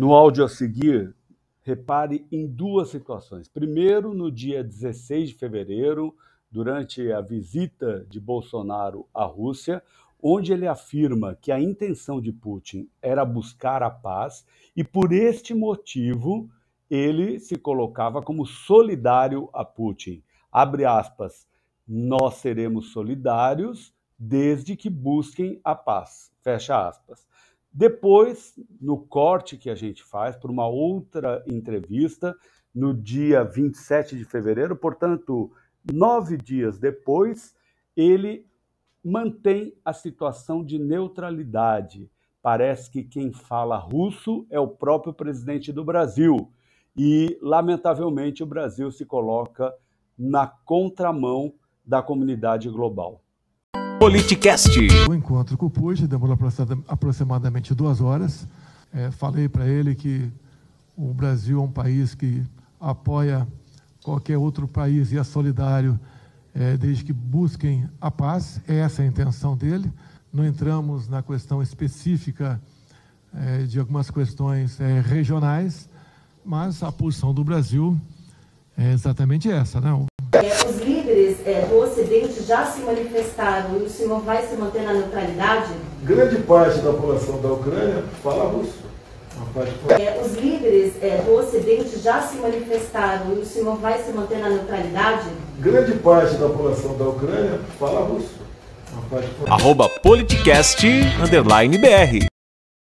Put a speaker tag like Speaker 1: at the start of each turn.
Speaker 1: No áudio a seguir, repare em duas situações. Primeiro, no dia 16 de fevereiro, durante a visita de Bolsonaro à Rússia, onde ele afirma que a intenção de Putin era buscar a paz e por este motivo ele se colocava como solidário a Putin. Abre aspas, nós seremos solidários desde que busquem a paz. Fecha aspas. Depois, no corte que a gente faz para uma outra entrevista, no dia 27 de fevereiro, portanto, nove dias depois, ele mantém a situação de neutralidade. Parece que quem fala russo é o próprio presidente do Brasil. E, lamentavelmente, o Brasil se coloca na contramão da comunidade global.
Speaker 2: Politicast.
Speaker 3: O encontro com o Putin demorou aproximadamente duas horas. É, falei para ele que o Brasil é um país que apoia qualquer outro país e é solidário é, desde que busquem a paz. Essa é a intenção dele. Não entramos na questão específica é, de algumas questões é, regionais, mas a posição do Brasil é exatamente essa, né?
Speaker 4: É, os líderes é, do Ocidente já se manifestaram e o senhor vai se manter na neutralidade?
Speaker 5: Grande parte da população da Ucrânia fala russo.
Speaker 4: É, os líderes é, do Ocidente já se manifestaram e o senhor vai se manter na neutralidade?
Speaker 5: Grande parte da população da Ucrânia fala russo.
Speaker 2: Arroba politicast, underline BR.